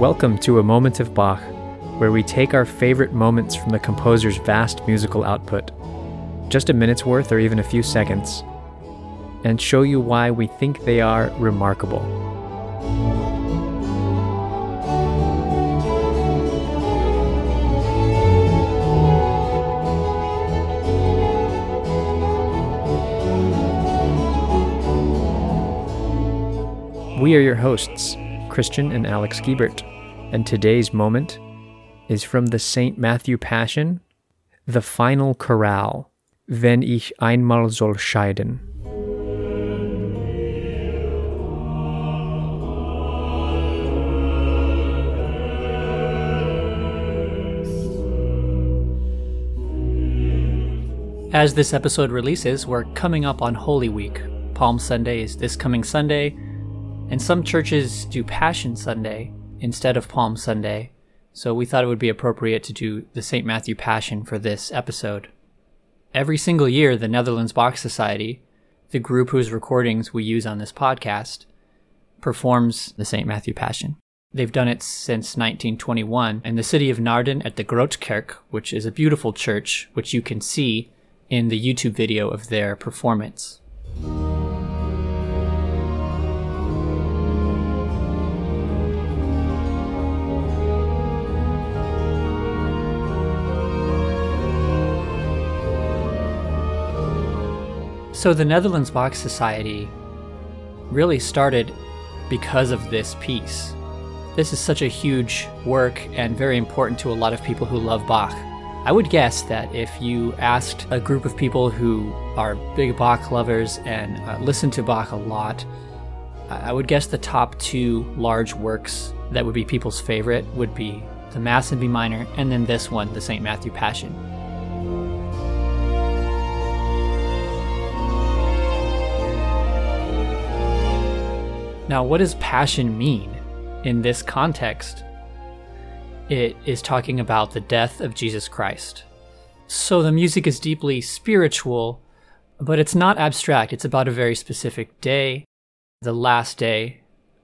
Welcome to A Moment of Bach, where we take our favorite moments from the composer's vast musical output, just a minute's worth or even a few seconds, and show you why we think they are remarkable. We are your hosts, Christian and Alex Giebert, and today's moment is from the St. Matthew Passion, the final chorale, Wenn ich einmal soll scheiden. As this episode releases, we're coming up on Holy Week. Palm Sunday is this coming Sunday, and some churches do Passion Sunday instead of Palm Sunday, so we thought it would be appropriate to do the St. Matthew Passion for this episode. Every single year, the Netherlands Bach Society, the group whose recordings we use on this podcast, performs the St. Matthew Passion. They've done it since 1921 in the city of Naarden at the Grote Kerk, which is a beautiful church, which you can see in the YouTube video of their performance. So, the Netherlands Bach Society really started because of this piece. This is such a huge work and very important to a lot of people who love Bach. I would guess that if you asked a group of people who are big Bach lovers and uh, listen to Bach a lot, I would guess the top two large works that would be people's favorite would be the Mass in B minor and then this one, the St. Matthew Passion. Now, what does passion mean in this context? It is talking about the death of Jesus Christ. So the music is deeply spiritual, but it's not abstract. It's about a very specific day, the last day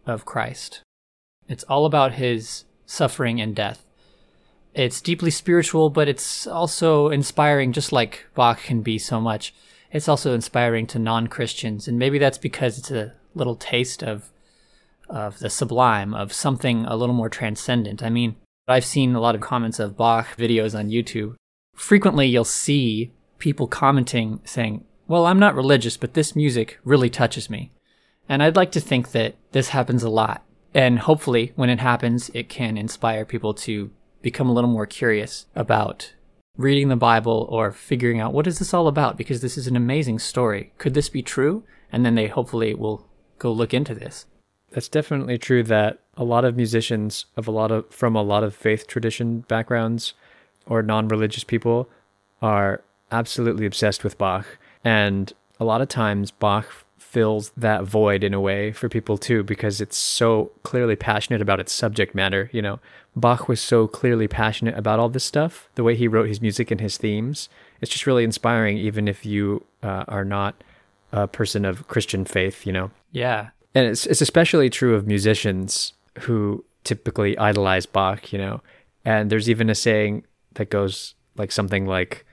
of Christ. It's all about his suffering and death. It's deeply spiritual, but it's also inspiring, just like Bach can be so much. It's also inspiring to non Christians, and maybe that's because it's a little taste of of the sublime, of something a little more transcendent. I mean, I've seen a lot of comments of Bach videos on YouTube. Frequently, you'll see people commenting saying, Well, I'm not religious, but this music really touches me. And I'd like to think that this happens a lot. And hopefully, when it happens, it can inspire people to become a little more curious about reading the Bible or figuring out what is this all about because this is an amazing story. Could this be true? And then they hopefully will go look into this that's definitely true that a lot of musicians of a lot of from a lot of faith tradition backgrounds or non-religious people are absolutely obsessed with Bach and a lot of times Bach fills that void in a way for people too because it's so clearly passionate about its subject matter, you know. Bach was so clearly passionate about all this stuff, the way he wrote his music and his themes. It's just really inspiring even if you uh, are not a person of Christian faith, you know. Yeah, and it's it's especially true of musicians who typically idolize Bach, you know. And there's even a saying that goes like something like,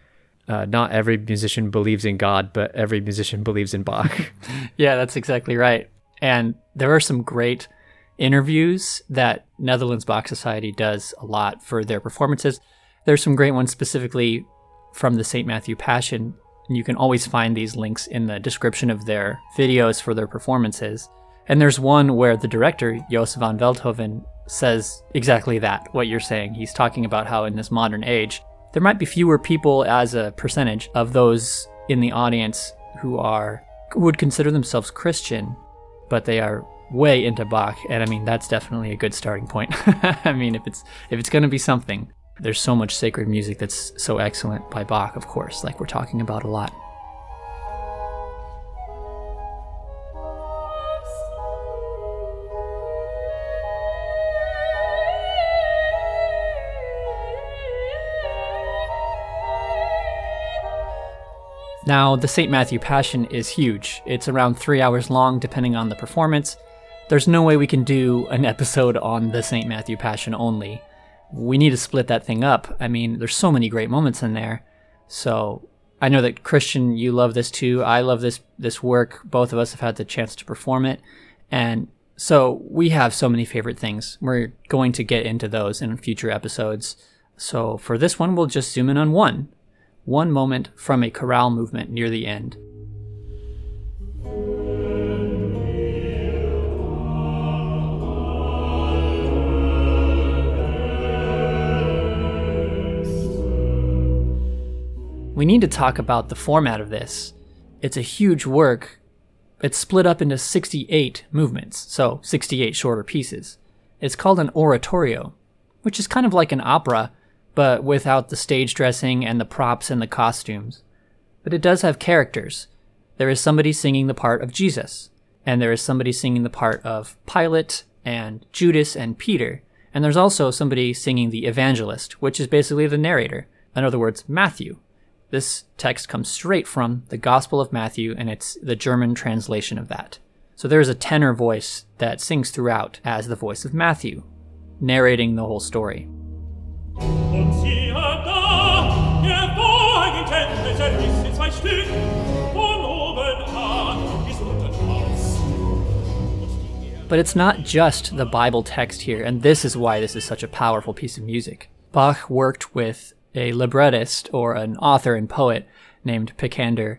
uh, "Not every musician believes in God, but every musician believes in Bach." yeah, that's exactly right. And there are some great interviews that Netherlands Bach Society does a lot for their performances. There's some great ones specifically from the St. Matthew Passion. And you can always find these links in the description of their videos for their performances. And there's one where the director, Joseph van Veldhoven, says exactly that, what you're saying. He's talking about how in this modern age, there might be fewer people as a percentage of those in the audience who are would consider themselves Christian, but they are way into Bach. And I mean, that's definitely a good starting point. I mean, if it's if it's going to be something, there's so much sacred music that's so excellent by Bach, of course, like we're talking about a lot. Now, the St. Matthew Passion is huge. It's around three hours long, depending on the performance. there's no way we can do an episode on the St. Matthew Passion only. We need to split that thing up. I mean, there's so many great moments in there. So I know that Christian, you love this too. I love this this work. Both of us have had the chance to perform it, and so we have so many favorite things. We're going to get into those in future episodes. So for this one, we'll just zoom in on one, one moment from a chorale movement near the end. We need to talk about the format of this. It's a huge work. It's split up into 68 movements, so 68 shorter pieces. It's called an oratorio, which is kind of like an opera, but without the stage dressing and the props and the costumes. But it does have characters. There is somebody singing the part of Jesus, and there is somebody singing the part of Pilate and Judas and Peter, and there's also somebody singing the evangelist, which is basically the narrator. In other words, Matthew. This text comes straight from the Gospel of Matthew, and it's the German translation of that. So there is a tenor voice that sings throughout as the voice of Matthew, narrating the whole story. But it's not just the Bible text here, and this is why this is such a powerful piece of music. Bach worked with a librettist or an author and poet named Picander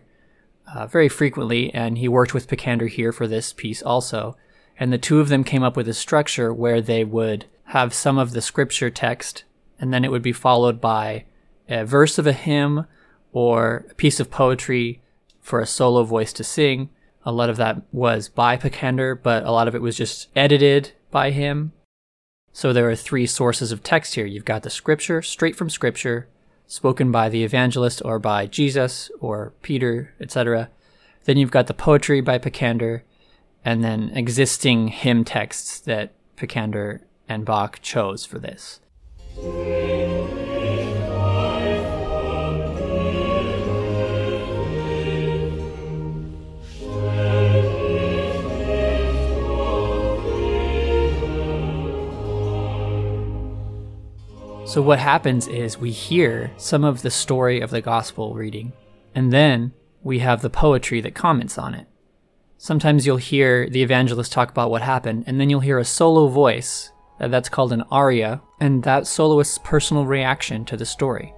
uh, very frequently, and he worked with Picander here for this piece also. And the two of them came up with a structure where they would have some of the scripture text, and then it would be followed by a verse of a hymn or a piece of poetry for a solo voice to sing. A lot of that was by Picander, but a lot of it was just edited by him so there are three sources of text here. You've got the scripture, straight from scripture, spoken by the evangelist or by Jesus or Peter, etc. Then you've got the poetry by Picander, and then existing hymn texts that Picander and Bach chose for this. So, what happens is we hear some of the story of the gospel reading, and then we have the poetry that comments on it. Sometimes you'll hear the evangelist talk about what happened, and then you'll hear a solo voice, that's called an aria, and that soloist's personal reaction to the story.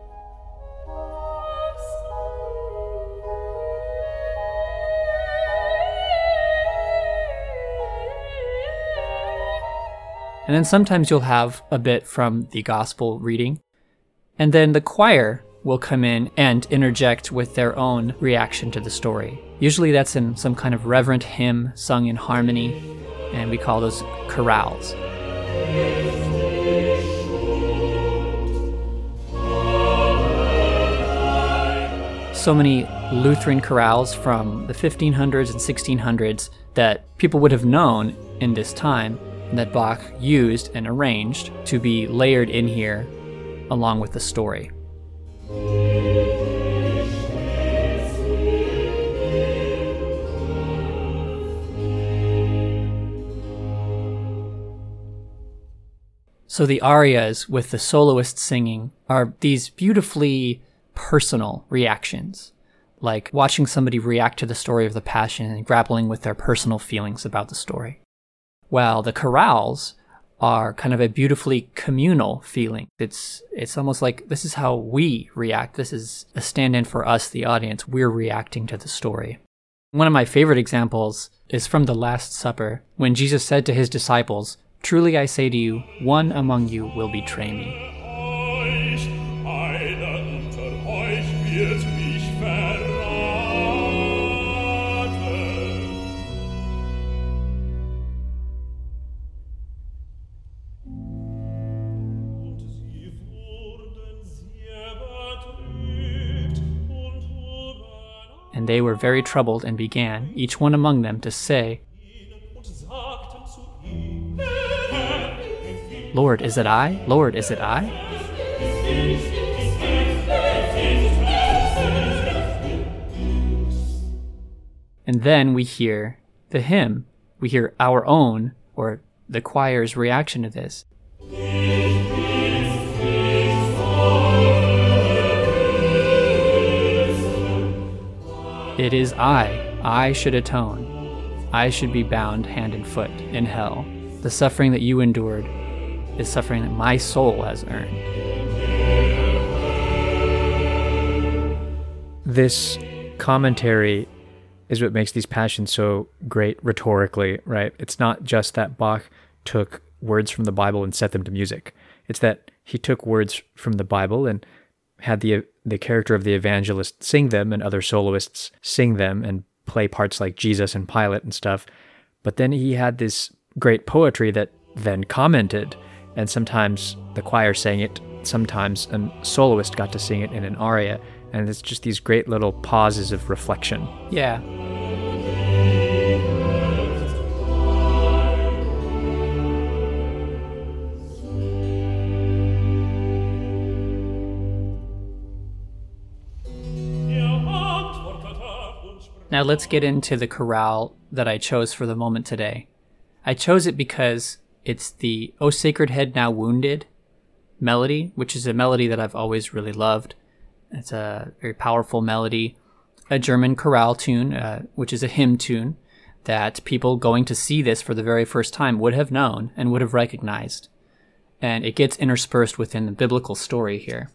And then sometimes you'll have a bit from the gospel reading. And then the choir will come in and interject with their own reaction to the story. Usually that's in some kind of reverent hymn sung in harmony, and we call those chorales. So many Lutheran chorales from the 1500s and 1600s that people would have known in this time that Bach used and arranged to be layered in here along with the story. So the arias with the soloist singing are these beautifully personal reactions, like watching somebody react to the story of the Passion and grappling with their personal feelings about the story while the chorales are kind of a beautifully communal feeling. It's it's almost like this is how we react. This is a stand-in for us, the audience. We're reacting to the story. One of my favorite examples is from the Last Supper, when Jesus said to his disciples, Truly I say to you, one among you will betray me. And they were very troubled and began, each one among them, to say, Lord, is it I? Lord, is it I? And then we hear the hymn. We hear our own or the choir's reaction to this. It is I. I should atone. I should be bound hand and foot in hell. The suffering that you endured is suffering that my soul has earned. This commentary is what makes these passions so great rhetorically, right? It's not just that Bach took words from the Bible and set them to music. It's that he took words from the Bible and had the the character of the evangelist sing them and other soloists sing them and play parts like Jesus and Pilate and stuff. But then he had this great poetry that then commented and sometimes the choir sang it, sometimes a soloist got to sing it in an aria and it's just these great little pauses of reflection. Yeah. Now let's get into the chorale that I chose for the moment today. I chose it because it's the O Sacred Head Now Wounded melody, which is a melody that I've always really loved. It's a very powerful melody, a German chorale tune, uh, which is a hymn tune that people going to see this for the very first time would have known and would have recognized. And it gets interspersed within the biblical story here.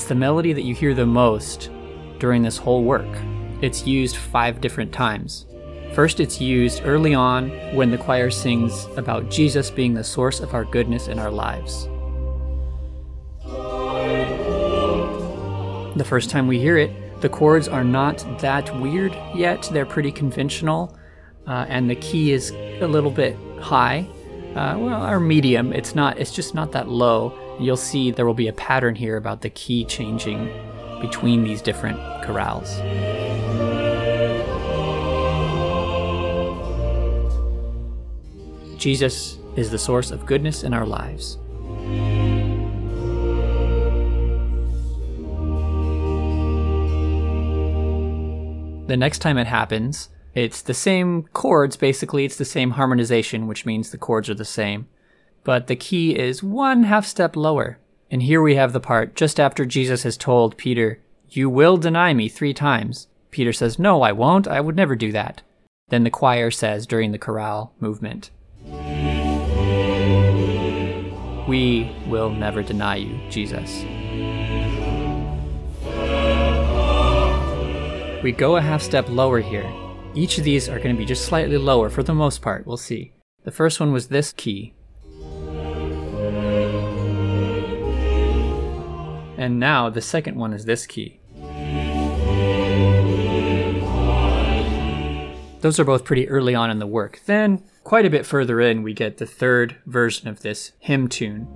It's the melody that you hear the most during this whole work. It's used five different times. First, it's used early on when the choir sings about Jesus being the source of our goodness in our lives. The first time we hear it, the chords are not that weird yet. They're pretty conventional, uh, and the key is a little bit high. Uh, well, or medium. It's not. It's just not that low you'll see there will be a pattern here about the key changing between these different chorales. Jesus is the source of goodness in our lives. The next time it happens, it's the same chords, basically, it's the same harmonization, which means the chords are the same but the key is one half step lower. And here we have the part just after Jesus has told Peter, You will deny me three times. Peter says, No, I won't. I would never do that. Then the choir says during the chorale movement, We will never deny you, Jesus. We go a half step lower here. Each of these are going to be just slightly lower for the most part, we'll see. The first one was this key, And now the second one is this key. Those are both pretty early on in the work. Then, quite a bit further in, we get the third version of this hymn tune.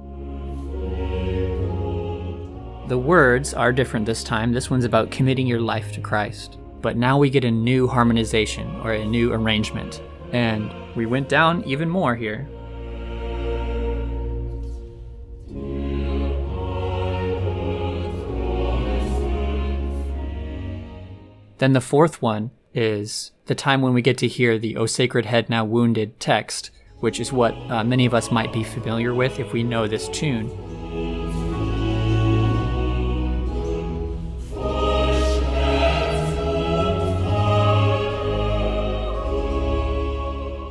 The words are different this time. This one's about committing your life to Christ. But now we get a new harmonization or a new arrangement. And we went down even more here. Then the fourth one is the time when we get to hear the O Sacred Head Now Wounded text, which is what uh, many of us might be familiar with if we know this tune.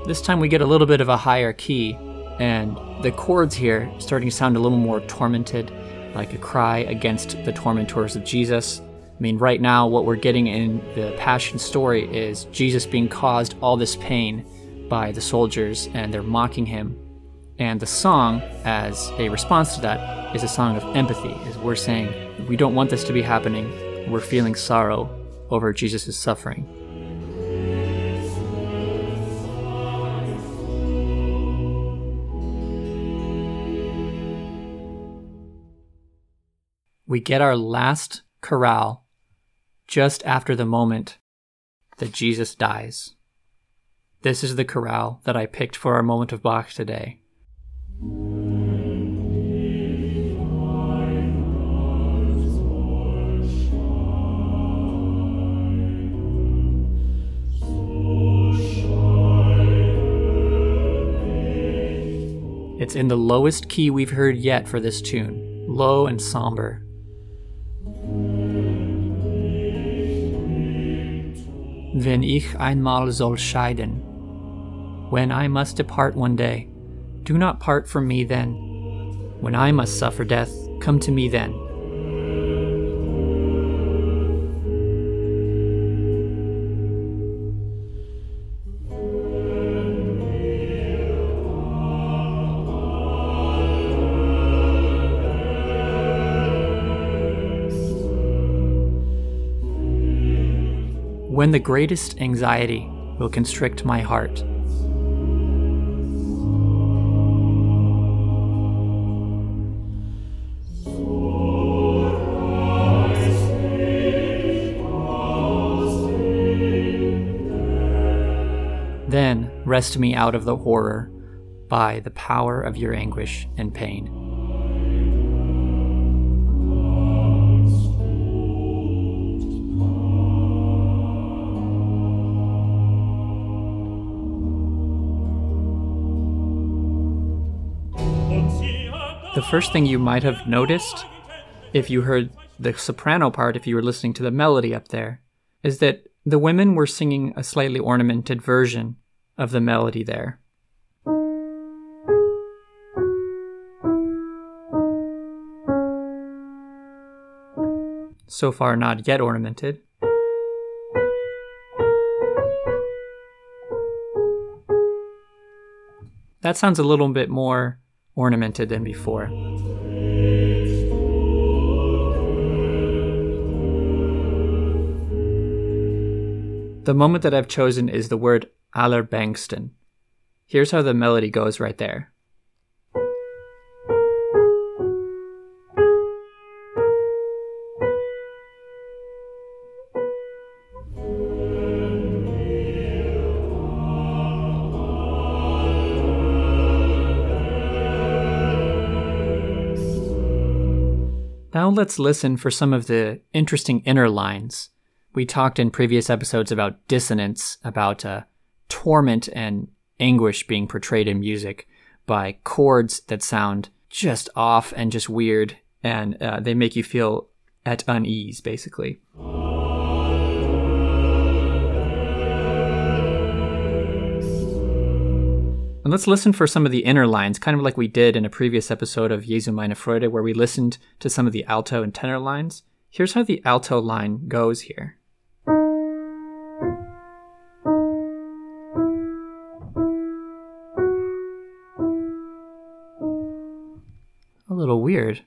This time we get a little bit of a higher key, and the chords here starting to sound a little more tormented, like a cry against the tormentors of Jesus. I mean, right now, what we're getting in the Passion story is Jesus being caused all this pain by the soldiers and they're mocking him. And the song, as a response to that, is a song of empathy, is we're saying, we don't want this to be happening. We're feeling sorrow over Jesus' suffering. We get our last chorale just after the moment that Jesus dies. This is the chorale that I picked for our moment of Bach today. It's in the lowest key we've heard yet for this tune, low and somber. Wenn ich einmal soll scheiden, when I must depart one day, do not part from me then. When I must suffer death, come to me then. When the greatest anxiety will constrict my heart. Then rest me out of the horror by the power of your anguish and pain. First thing you might have noticed if you heard the soprano part, if you were listening to the melody up there, is that the women were singing a slightly ornamented version of the melody there. So far, not yet ornamented. That sounds a little bit more ornamented than before. The moment that I've chosen is the word Aller Allerbängsten. Here's how the melody goes right there. Now let's listen for some of the interesting inner lines. We talked in previous episodes about dissonance, about uh, torment and anguish being portrayed in music by chords that sound just off and just weird, and uh, they make you feel at unease, basically. And let's listen for some of the inner lines, kind of like we did in a previous episode of Jesu meine Freude, where we listened to some of the alto and tenor lines. Here's how the alto line goes here. A little weird.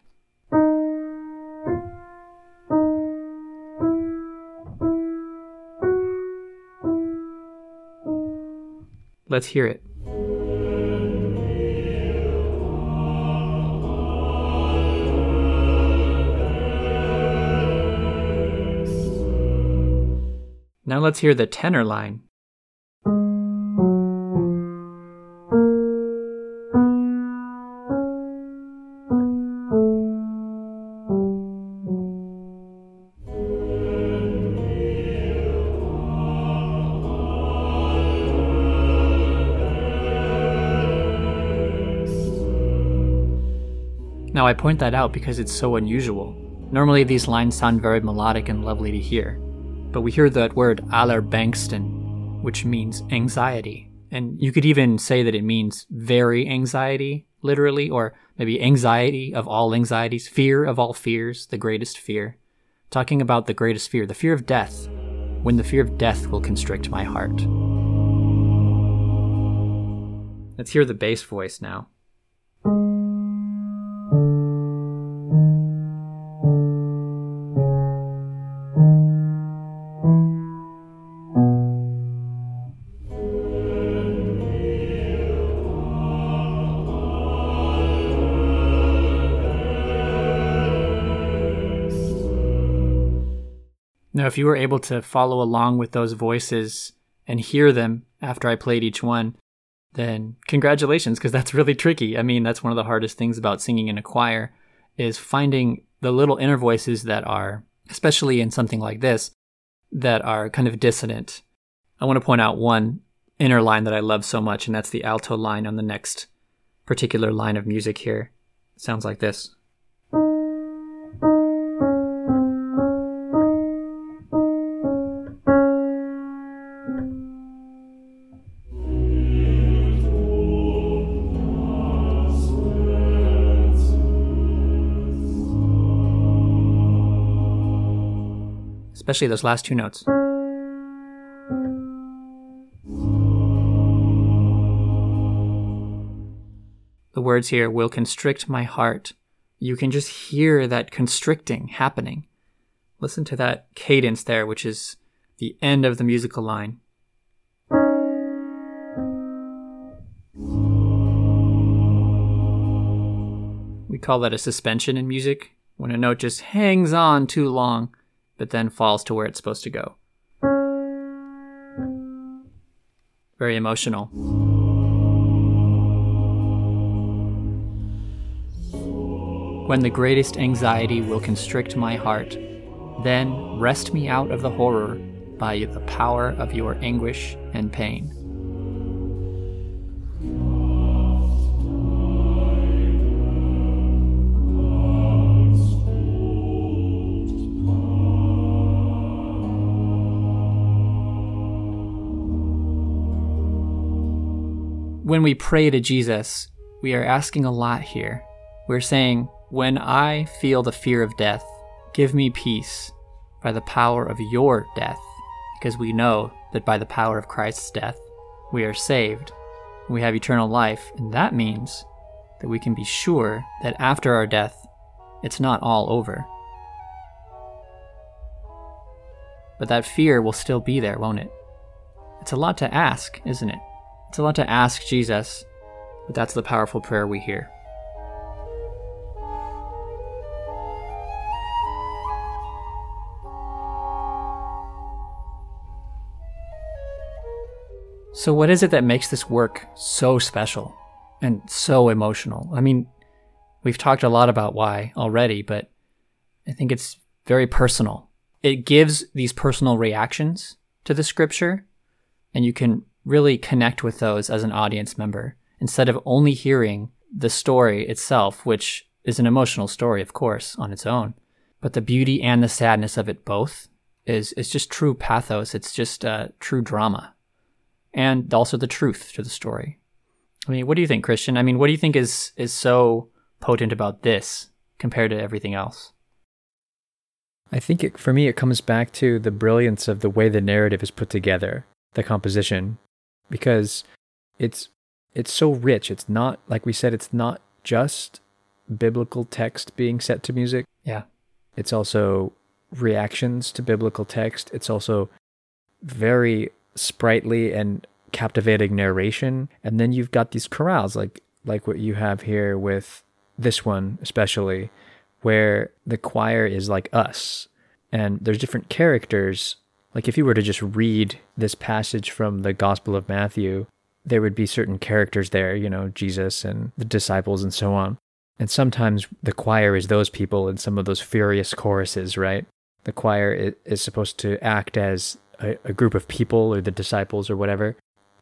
Let's hear it. Now let's hear the tenor line. Now I point that out because it's so unusual. Normally these lines sound very melodic and lovely to hear but we hear that word Allerbängsten, which means anxiety. And you could even say that it means very anxiety, literally, or maybe anxiety of all anxieties, fear of all fears, the greatest fear. Talking about the greatest fear, the fear of death, when the fear of death will constrict my heart. Let's hear the bass voice now. Now, if you were able to follow along with those voices and hear them after I played each one, then congratulations, because that's really tricky. I mean, that's one of the hardest things about singing in a choir is finding the little inner voices that are, especially in something like this, that are kind of dissonant. I want to point out one inner line that I love so much, and that's the alto line on the next particular line of music here. It sounds like this. Especially those last two notes. The words here will constrict my heart. You can just hear that constricting happening. Listen to that cadence there, which is the end of the musical line. We call that a suspension in music, when a note just hangs on too long but then falls to where it's supposed to go. Very emotional. When the greatest anxiety will constrict my heart, then rest me out of the horror by the power of your anguish and pain. When we pray to Jesus, we are asking a lot here. We're saying, When I feel the fear of death, give me peace by the power of your death, because we know that by the power of Christ's death, we are saved. We have eternal life, and that means that we can be sure that after our death, it's not all over. But that fear will still be there, won't it? It's a lot to ask, isn't it? It's a lot to ask Jesus, but that's the powerful prayer we hear. So, what is it that makes this work so special and so emotional? I mean, we've talked a lot about why already, but I think it's very personal. It gives these personal reactions to the scripture, and you can really connect with those as an audience member instead of only hearing the story itself, which is an emotional story, of course, on its own. But the beauty and the sadness of it both is, is just true pathos. It's just uh, true drama. And also the truth to the story. I mean, what do you think, Christian? I mean, what do you think is, is so potent about this compared to everything else? I think it, for me, it comes back to the brilliance of the way the narrative is put together, the composition because it's it's so rich. It's not like we said it's not just biblical text being set to music. Yeah. It's also reactions to biblical text. It's also very sprightly and captivating narration. And then you've got these chorales like like what you have here with this one especially where the choir is like us and there's different characters like if you were to just read this passage from the Gospel of Matthew, there would be certain characters there, you know, Jesus and the disciples and so on. And sometimes the choir is those people in some of those furious choruses, right? The choir is supposed to act as a, group of people or the disciples or whatever.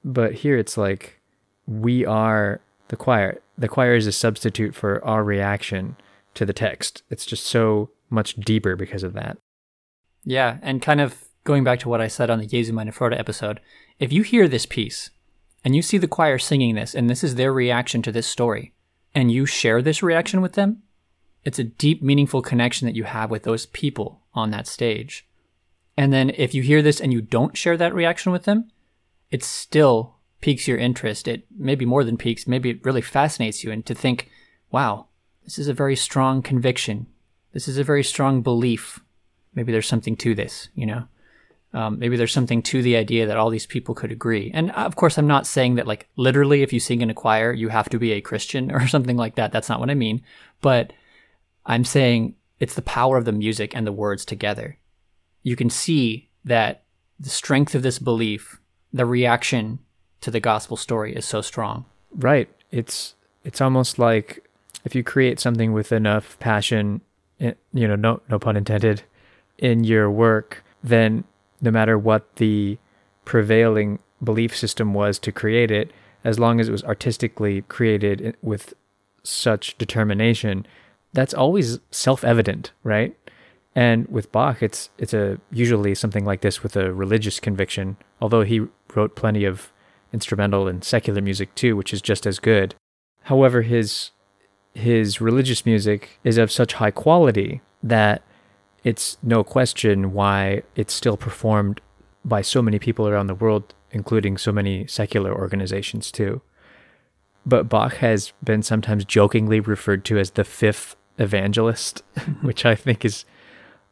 But here it's like we are the choir. The choir is a substitute for our reaction to the text. It's just so much deeper because of that. Yeah, and kind of going back to what I said on the Jesu meine Freude episode, if you hear this piece and you see the choir singing this and this is their reaction to this story, and you share this reaction with them, it's a deep, meaningful connection that you have with those people on that stage. And then if you hear this and you don't share that reaction with them, it still piques your interest. It maybe more than piques, maybe it really fascinates you and to think, wow, this is a very strong conviction. This is a very strong belief. Maybe there's something to this, you know? Um, maybe there's something to the idea that all these people could agree. And uh, of course, I'm not saying that, like, literally, if you sing in a choir, you have to be a Christian or something like that. That's not what I mean. But I'm saying it's the power of the music and the words together. you can see that the strength of this belief, the reaction to the gospel story is so strong. Right. It's it's almost like if you create something with enough passion, eh, you know, no no pun intended, in your work, then no matter what the prevailing belief system was to create it, as long as it was artistically created with such determination, that's always self-evident, right? And with Bach, it's it's a usually something like this with a religious conviction. Although he wrote plenty of instrumental and secular music too, which is just as good. However, his his religious music is of such high quality that it's no question why it's still performed by so many people around the world, including so many secular organizations too. But Bach has been sometimes jokingly referred to as the fifth evangelist, which I think is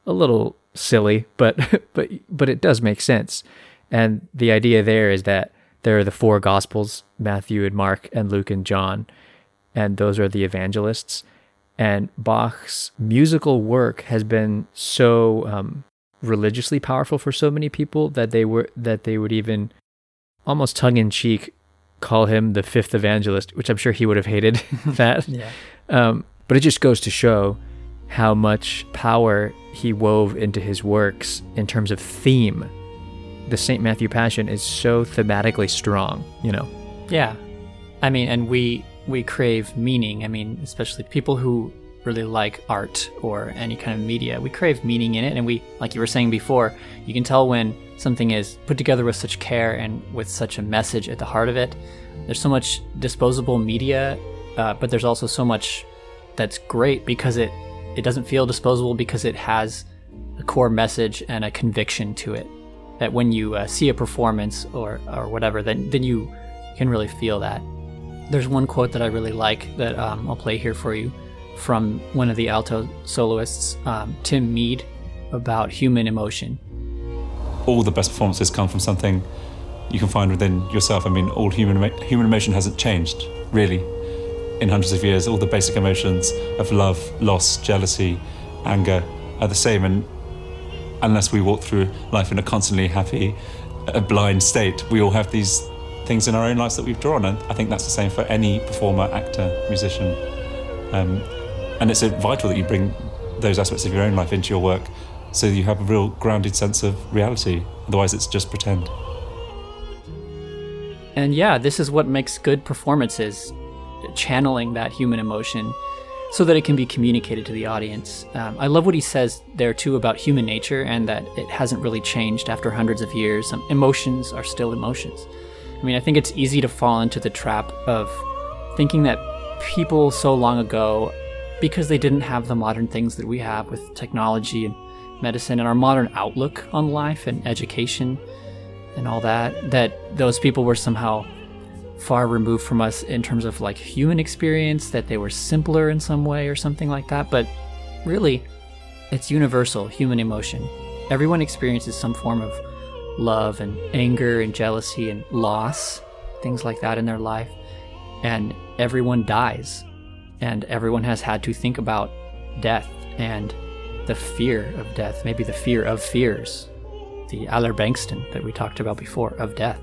a little silly, but but but it does make sense. And the idea there is that there are the four gospels, Matthew and Mark and Luke and John, and those are the evangelists. And Bach's musical work has been so um, religiously powerful for so many people that they were that they would even almost tongue in cheek call him the fifth evangelist, which I'm sure he would have hated that. Yeah. Um, but it just goes to show how much power he wove into his works in terms of theme. The St. Matthew Passion is so thematically strong, you know. Yeah. I mean, and we we crave meaning. I mean, especially people who really like art or any kind of media. We crave meaning in it and we like you were saying before, you can tell when something is put together with such care and with such a message at the heart of it. There's so much disposable media, uh, but there's also so much that's great because it it doesn't feel disposable because it has a core message and a conviction to it. That when you uh, see a performance or or whatever, then then you can really feel that. There's one quote that I really like that um, I'll play here for you from one of the alto soloists, um, Tim Mead, about human emotion. All the best performances come from something you can find within yourself. I mean, all human human emotion hasn't changed really in hundreds of years, all the basic emotions of love, loss, jealousy, anger are the same. And unless we walk through life in a constantly happy, a blind state, we all have these things in our own lives that we've drawn. And I think that's the same for any performer, actor, musician. Um, and it's vital that you bring those aspects of your own life into your work so you have a real grounded sense of reality. Otherwise, it's just pretend. And yeah, this is what makes good performances channeling that human emotion so that it can be communicated to the audience. Um, I love what he says there too about human nature and that it hasn't really changed after hundreds of years. Um, emotions are still emotions. I mean, I think it's easy to fall into the trap of thinking that people so long ago, because they didn't have the modern things that we have with technology and medicine and our modern outlook on life and education and all that, that those people were somehow far removed from us in terms of like human experience, that they were simpler in some way or something like that. But really, it's universal human emotion. Everyone experiences some form of love and anger and jealousy and loss, things like that in their life. And everyone dies. And everyone has had to think about death and the fear of death, maybe the fear of fears, the Allerbängsten that we talked about before of death.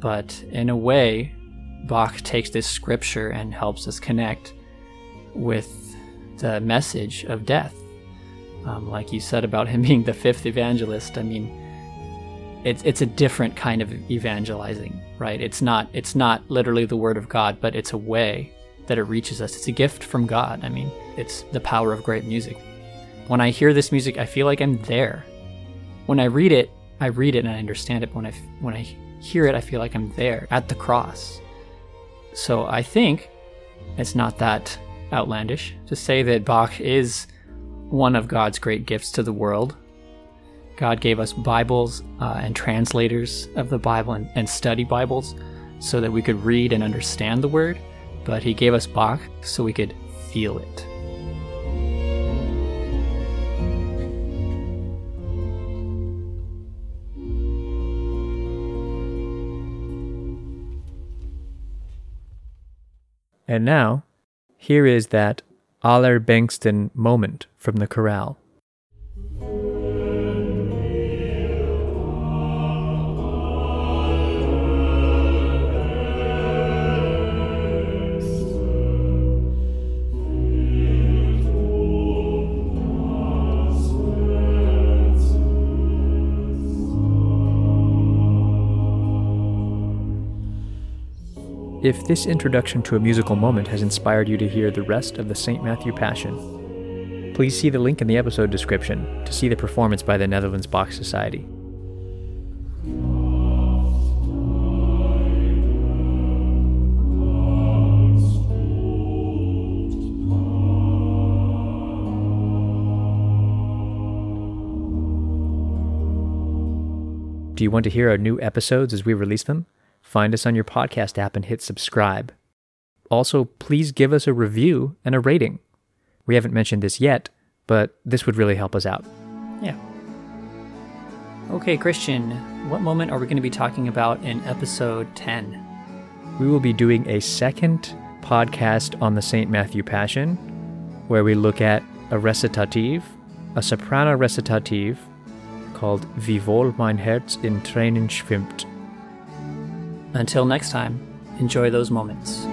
But in a way, Bach takes this scripture and helps us connect with the message of death. Um, like you said about him being the fifth evangelist, I mean, it's it's a different kind of evangelizing, right? It's not it's not literally the word of God, but it's a way that it reaches us. It's a gift from God. I mean, it's the power of great music. When I hear this music, I feel like I'm there. When I read it, I read it and I understand it. When I when I hear it, I feel like I'm there at the cross. So I think it's not that outlandish to say that Bach is one of God's great gifts to the world. God gave us Bibles uh, and translators of the Bible and, and study Bibles so that we could read and understand the Word, but He gave us Bach so we could feel it. And now, here is that Aller Allerbängsten moment from the chorale. If this introduction to a musical moment has inspired you to hear the rest of the St. Matthew Passion, please see the link in the episode description to see the performance by the Netherlands Bach Society. Do you want to hear our new episodes as we release them? Find us on your podcast app and hit subscribe. Also, please give us a review and a rating. We haven't mentioned this yet, but this would really help us out. Yeah. Okay, Christian, what moment are we going to be talking about in episode 10? We will be doing a second podcast on the St. Matthew Passion, where we look at a recitative, a soprano recitative called Wie wohl mein Herz in Tränen schwimmt. Until next time, enjoy those moments.